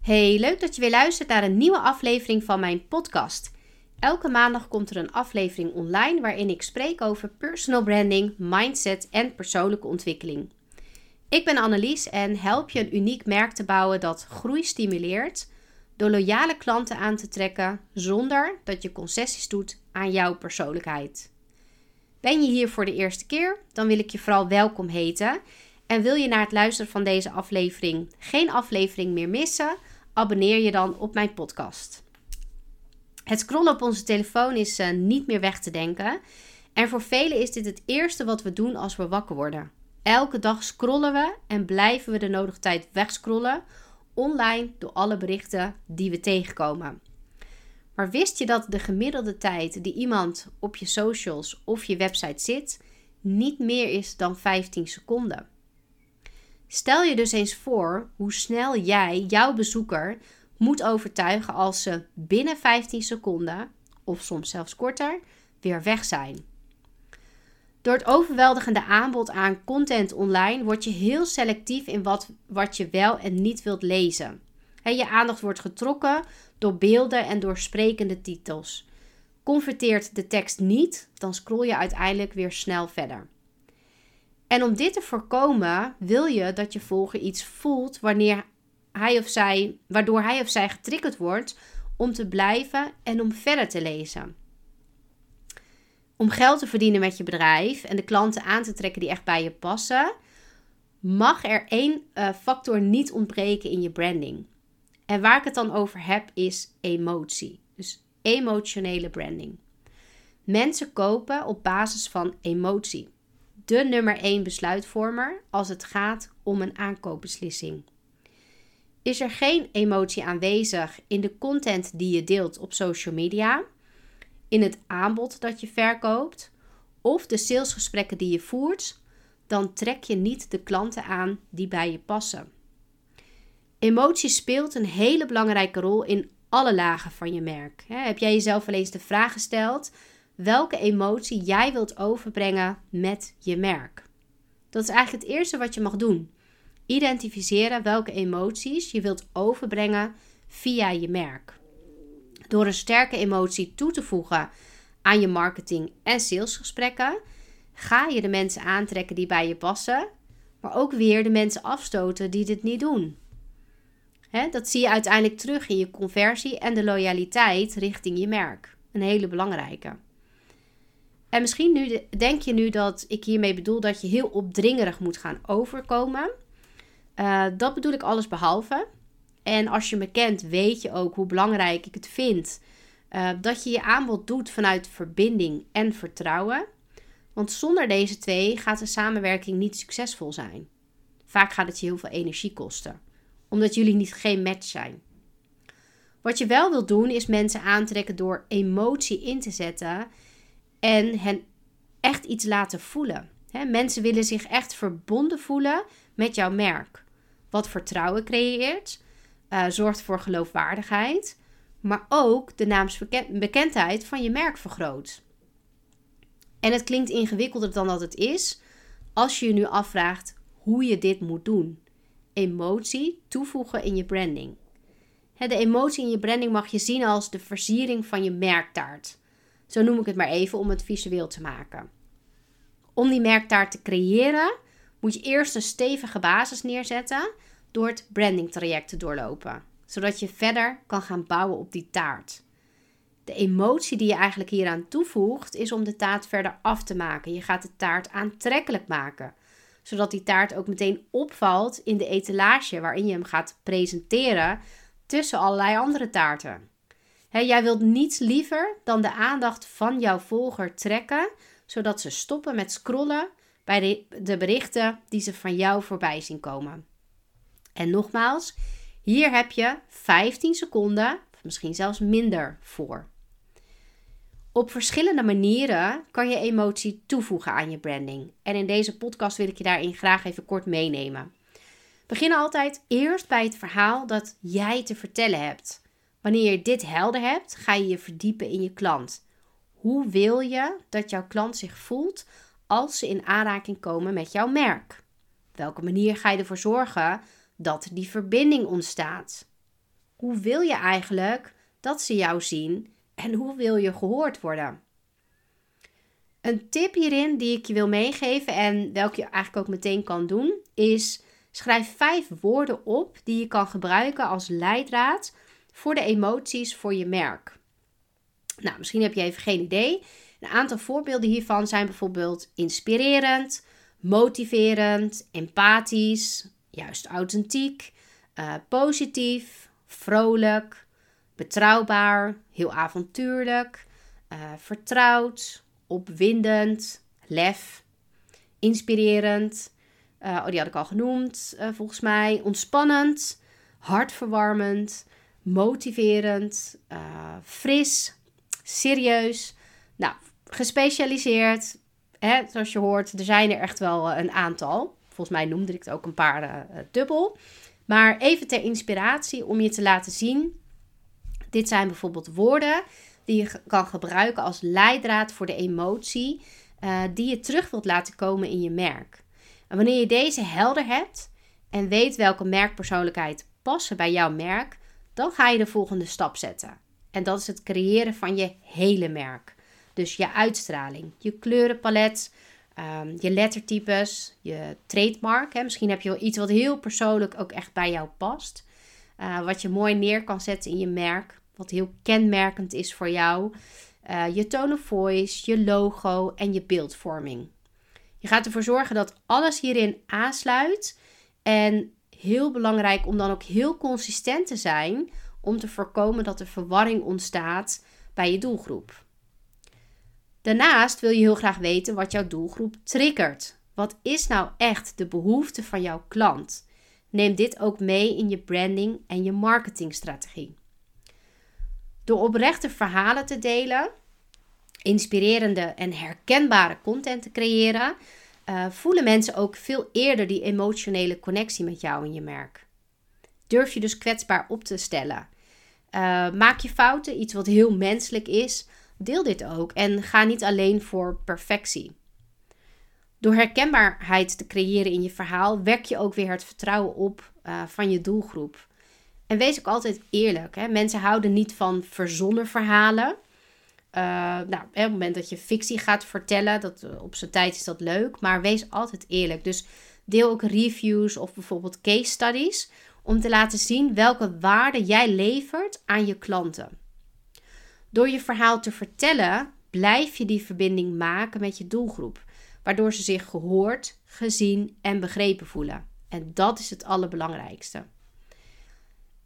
Hey, leuk dat je weer luistert naar een nieuwe aflevering van mijn podcast. Elke maandag komt er een aflevering online waarin ik spreek over personal branding, mindset en persoonlijke ontwikkeling. Ik ben Annelies en help je een uniek merk te bouwen dat groei stimuleert door loyale klanten aan te trekken zonder dat je concessies doet aan jouw persoonlijkheid. Ben je hier voor de eerste keer? Dan wil ik je vooral welkom heten. En wil je na het luisteren van deze aflevering geen aflevering meer missen? Abonneer je dan op mijn podcast. Het scrollen op onze telefoon is uh, niet meer weg te denken. En voor velen is dit het eerste wat we doen als we wakker worden. Elke dag scrollen we en blijven we de nodige tijd wegscrollen online door alle berichten die we tegenkomen. Maar wist je dat de gemiddelde tijd die iemand op je socials of je website zit niet meer is dan 15 seconden? Stel je dus eens voor hoe snel jij jouw bezoeker moet overtuigen als ze binnen 15 seconden, of soms zelfs korter, weer weg zijn. Door het overweldigende aanbod aan content online word je heel selectief in wat, wat je wel en niet wilt lezen. je aandacht wordt getrokken door beelden en door sprekende titels. Converteert de tekst niet, dan scroll je uiteindelijk weer snel verder. En om dit te voorkomen, wil je dat je volger iets voelt wanneer hij of zij, waardoor hij of zij getriggerd wordt om te blijven en om verder te lezen. Om geld te verdienen met je bedrijf en de klanten aan te trekken die echt bij je passen, mag er één uh, factor niet ontbreken in je branding. En waar ik het dan over heb is emotie. Dus emotionele branding. Mensen kopen op basis van emotie de nummer 1 besluitvormer als het gaat om een aankoopbeslissing. Is er geen emotie aanwezig in de content die je deelt op social media, in het aanbod dat je verkoopt of de salesgesprekken die je voert, dan trek je niet de klanten aan die bij je passen. Emotie speelt een hele belangrijke rol in alle lagen van je merk. Heb jij jezelf wel eens de vraag gesteld: welke emotie jij wilt overbrengen met je merk. Dat is eigenlijk het eerste wat je mag doen. Identificeren welke emoties je wilt overbrengen via je merk. Door een sterke emotie toe te voegen aan je marketing en salesgesprekken, ga je de mensen aantrekken die bij je passen, maar ook weer de mensen afstoten die dit niet doen. dat zie je uiteindelijk terug in je conversie en de loyaliteit richting je merk. Een hele belangrijke. En misschien nu, denk je nu dat ik hiermee bedoel dat je heel opdringerig moet gaan overkomen. Uh, dat bedoel ik alles behalve. En als je me kent, weet je ook hoe belangrijk ik het vind uh, dat je je aanbod doet vanuit verbinding en vertrouwen. Want zonder deze twee gaat de samenwerking niet succesvol zijn. Vaak gaat het je heel veel energie kosten, omdat jullie niet geen match zijn. Wat je wel wilt doen, is mensen aantrekken door emotie in te zetten en hen echt iets laten voelen. mensen willen zich echt verbonden voelen met jouw merk. Wat vertrouwen creëert, uh, zorgt voor geloofwaardigheid, maar ook de naamsbekendheid van je merk vergroot. En het klinkt ingewikkelder dan dat het is als je je nu afvraagt hoe je dit moet doen. Emotie toevoegen in je branding. De emotie in je branding mag je zien als de versiering van je merktaart. Zo noem ik het maar even om het visueel te maken. Om die merktaart te creëren, moet je eerst een stevige basis neerzetten door het branding traject te doorlopen, zodat je verder kan gaan bouwen op die taart. De emotie die je eigenlijk hieraan toevoegt, is om de taart verder af te maken. Je gaat de taart aantrekkelijk maken, zodat die taart ook meteen opvalt in de etalage waarin je hem gaat presenteren tussen allerlei andere taarten jij wilt niets liever dan de aandacht van jouw volger trekken, zodat ze stoppen met scrollen bij de, de berichten die ze van jou voorbij zien komen. En nogmaals, hier heb je 15 seconden, of misschien zelfs minder voor. Op verschillende manieren kan je emotie toevoegen aan je branding. En in deze podcast wil ik je daarin graag even kort meenemen. Begin altijd eerst bij het verhaal dat jij te vertellen hebt. Wanneer je dit helder hebt, ga je je verdiepen in je klant. Hoe wil je dat jouw klant zich voelt als ze in aanraking komen met jouw merk? Welke manier ga je ervoor zorgen dat die verbinding ontstaat? Hoe wil je eigenlijk dat ze jou zien en hoe wil je gehoord worden? Een tip hierin die ik je wil meegeven en welke je eigenlijk ook meteen kan doen, is schrijf vijf woorden op die je kan gebruiken als leidraad voor de emoties voor je merk. Nou, misschien heb je even geen idee. Een aantal voorbeelden hiervan zijn bijvoorbeeld inspirerend, motiverend, empathisch, juist authentiek, uh, positief, vrolijk, betrouwbaar, heel avontuurlijk, uh, vertrouwd, opwindend, lef, inspirerend. Uh, oh, die had ik al genoemd, volgens mij. Ontspannend, hartverwarmend, motiverend, fris, serieus. Nou, gespecialiseerd. Hè, zoals je hoort, er zijn er echt wel een aantal. Volgens mij noemde ik het ook een paar uh, dubbel. Maar even ter inspiratie om je te laten zien. Dit zijn bijvoorbeeld woorden die je kan gebruiken als leidraad voor de emotie die je terug wilt laten komen in je merk. En wanneer je deze helder hebt en weet welke merkpersoonlijkheid passen bij jouw merk, dan ga je de volgende stap zetten. En dat is het creëren van je hele merk. Dus je uitstraling, je kleurenpalet, um, je lettertypes, je trademark. Hè. Misschien heb je wel iets wat heel persoonlijk ook echt bij jou past. Uh, wat je mooi neer kan zetten in je merk. Wat heel kenmerkend is voor jou. Uh, je tone of voice, je logo en je beeldvorming. Je gaat ervoor zorgen dat alles hierin aansluit. En heel belangrijk om dan ook heel consistent te zijn om te voorkomen dat er verwarring ontstaat bij je doelgroep. Daarnaast wil je heel graag weten wat jouw doelgroep triggert. Wat is nou echt de behoefte van jouw klant? Neem dit ook mee in je branding en je marketingstrategie. Door oprechte verhalen te delen, inspirerende en herkenbare content te creëren, uh, voelen mensen ook veel eerder die emotionele connectie met jou en je merk. Durf je dus kwetsbaar op te stellen. Uh, maak je fouten, iets wat heel menselijk is, Deel dit ook en ga niet alleen voor perfectie. Door herkenbaarheid te creëren in je verhaal, werk je ook weer het vertrouwen op uh, van je doelgroep. En wees ook altijd eerlijk. Hè? Mensen houden niet van verzonnen verhalen. Uh, nou, op het moment dat je fictie gaat vertellen, dat, uh, op zijn tijd is dat leuk, maar wees altijd eerlijk. Dus deel ook reviews of bijvoorbeeld case studies om te laten zien welke waarde jij levert aan je klanten. Door je verhaal te vertellen, blijf je die verbinding maken met je doelgroep, waardoor ze zich gehoord, gezien en begrepen voelen. En dat is het allerbelangrijkste.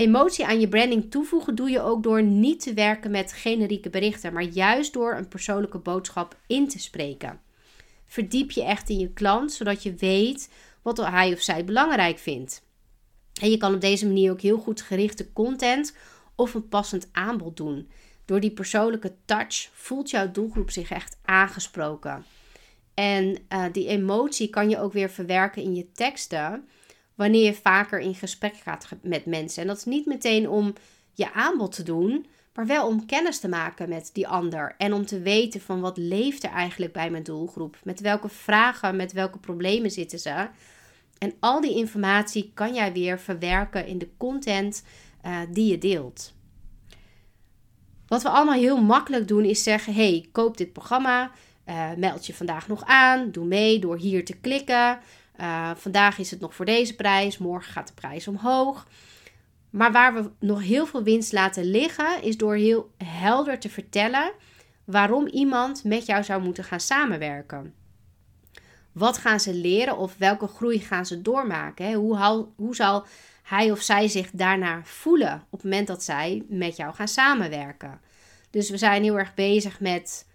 Emotie aan je branding toevoegen doe je ook door niet te werken met generieke berichten, maar juist door een persoonlijke boodschap in te spreken. Verdiep je echt in je klant, zodat je weet wat hij of zij belangrijk vindt. En je kan op deze manier ook heel goed gerichte content of een passend aanbod doen. Door die persoonlijke touch voelt jouw doelgroep zich echt aangesproken. En uh, die emotie kan je ook weer verwerken in je teksten wanneer je vaker in gesprek gaat met mensen. En dat is niet meteen om je aanbod te doen, maar wel om kennis te maken met die ander. En om te weten van wat leeft er eigenlijk bij mijn doelgroep. Met welke vragen, met welke problemen zitten ze. En al die informatie kan jij weer verwerken in de content uh, die je deelt. Wat we allemaal heel makkelijk doen is zeggen: hey, koop dit programma. Uh, meld je vandaag nog aan. Doe mee door hier te klikken. Uh, vandaag is het nog voor deze prijs. Morgen gaat de prijs omhoog. Maar waar we nog heel veel winst laten liggen, is door heel helder te vertellen waarom iemand met jou zou moeten gaan samenwerken. Wat gaan ze leren of welke groei gaan ze doormaken? Hoe, hoe zal hij of zij zich daarna voelen op het moment dat zij met jou gaan samenwerken. Dus we zijn heel erg bezig met,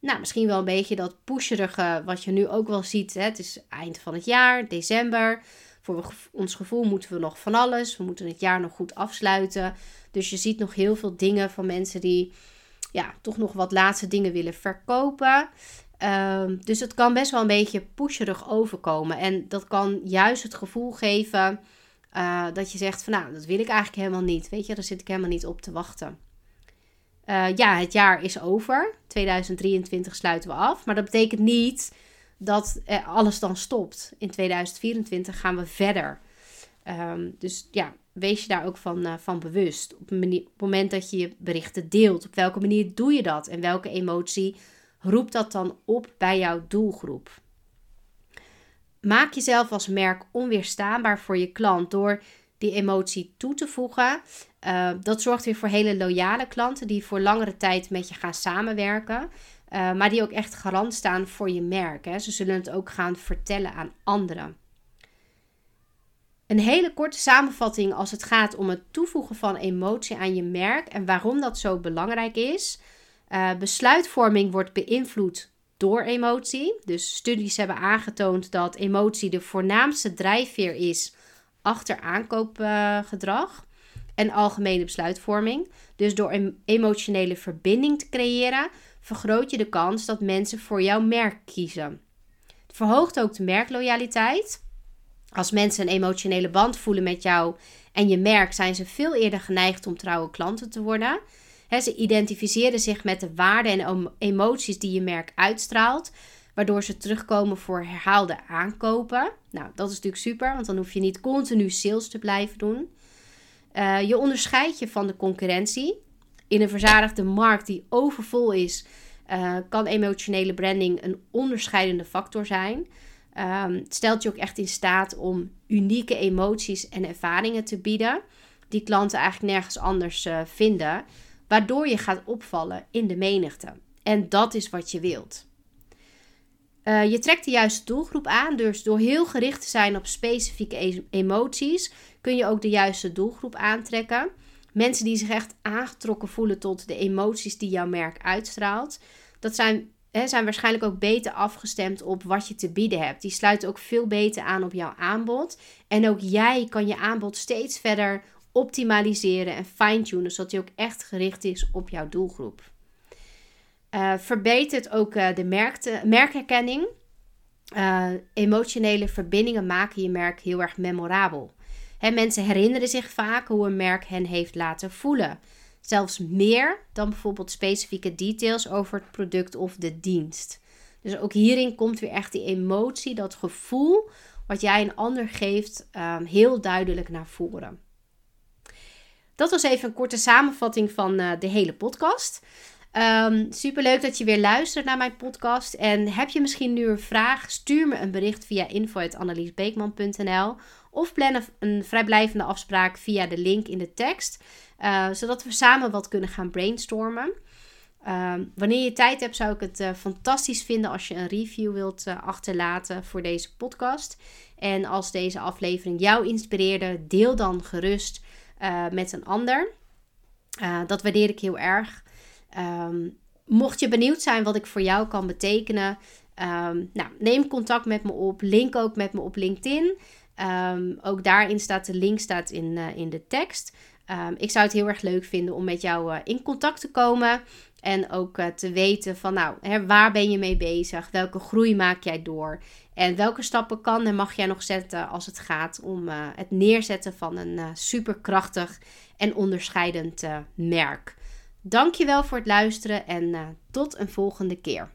nou, misschien wel een beetje dat pusherige, wat je nu ook wel ziet. Hè? Het is eind van het jaar, december. Voor ons gevoel moeten we nog van alles. We moeten het jaar nog goed afsluiten. Dus je ziet nog heel veel dingen van mensen die ja, toch nog wat laatste dingen willen verkopen. Ehm, dus het kan best wel een beetje pusherig overkomen. En dat kan juist het gevoel geven uh, dat je zegt van nou, dat wil ik eigenlijk helemaal niet. Weet je, daar zit ik helemaal niet op te wachten. Uh, ja, het jaar is over. 2023 sluiten we af. Maar dat betekent niet dat alles dan stopt. In 2024 gaan we verder. Ehm, dus ja, wees je daar ook van, uh, van bewust. Op, manier, op het moment dat je je berichten deelt, op welke manier doe je dat en welke emotie roept dat dan op bij jouw doelgroep. Maak jezelf als merk onweerstaanbaar voor je klant door die emotie toe te voegen. Uh, dat zorgt weer voor hele loyale klanten die voor langere tijd met je gaan samenwerken. Uh, maar die ook echt garant staan voor je merk. Hè. Ze zullen het ook gaan vertellen aan anderen. Een hele korte samenvatting als het gaat om het toevoegen van emotie aan je merk en waarom dat zo belangrijk is. Uh, besluitvorming wordt beïnvloed door emotie. Dus studies hebben aangetoond dat emotie de voornaamste drijfveer is achter aankoopgedrag en algemene besluitvorming. Dus door een emotionele verbinding te creëren, vergroot je de kans dat mensen voor jouw merk kiezen. Het verhoogt ook de merkloyaliteit. Als mensen een emotionele band voelen met jou en je merk, zijn ze veel eerder geneigd om trouwe klanten te worden. ze identificeren zich met de waarden en emoties die je merk uitstraalt, waardoor ze terugkomen voor herhaalde aankopen. Nou, dat is natuurlijk super, want dan hoef je niet continu sales te blijven doen. Uh, je onderscheidt je van de concurrentie. In een verzadigde markt die overvol is, uh, kan emotionele branding een onderscheidende factor zijn. Um, stelt je ook echt in staat om unieke emoties en ervaringen te bieden, die klanten eigenlijk nergens anders uh, vinden, waardoor je gaat opvallen in de menigte. En dat is wat je wilt. Uh, je trekt de juiste doelgroep aan, dus door heel gericht te zijn op specifieke e emoties, kun je ook de juiste doelgroep aantrekken. Mensen die zich echt aangetrokken voelen tot de emoties die jouw merk uitstraalt. Dat zijn zijn waarschijnlijk ook beter afgestemd op wat je te bieden hebt. Die sluiten ook veel beter aan op jouw aanbod. En ook jij kan je aanbod steeds verder optimaliseren en fine-tunen, zodat die ook echt gericht is op jouw doelgroep. Uh, verbetert ook uh, de merkte, merkherkenning. Uh, emotionele verbindingen maken je merk heel erg memorabel. Hè, mensen herinneren zich vaak hoe een merk hen heeft laten voelen. Zelfs meer dan bijvoorbeeld specifieke details over het product of de dienst. Dus ook hierin komt weer echt die emotie, dat gevoel wat jij een ander geeft, um, heel duidelijk naar voren. Dat was even een korte samenvatting van de hele podcast. Um, ehm, Super leuk dat je weer luistert naar mijn podcast. En heb je misschien nu een vraag? Stuur me een bericht via info.anneliesbeekman.nl of plan een vrijblijvende afspraak via de link in de tekst. Uh, zodat we samen wat kunnen gaan brainstormen. Uh, wanneer je tijd hebt, zou ik het uh, fantastisch vinden als je een review wilt uh, achterlaten voor deze podcast. En als deze aflevering jou inspireerde, deel dan gerust met een ander. dat waardeer ik heel erg. Um, mocht je benieuwd zijn wat ik voor jou kan betekenen, um, nou, neem contact met me op. Link ook met me op LinkedIn. Um, ook daarin staat de link staat in, in de tekst. Ik zou het heel erg leuk vinden om met jou uh, in contact te komen. En ook uh, te weten van, nou, hè, waar ben je mee bezig? Welke groei maak jij door? En welke stappen kan en mag jij nog zetten als het gaat om het neerzetten van een superkrachtig en onderscheidend merk? Dankjewel voor het luisteren en tot een volgende keer.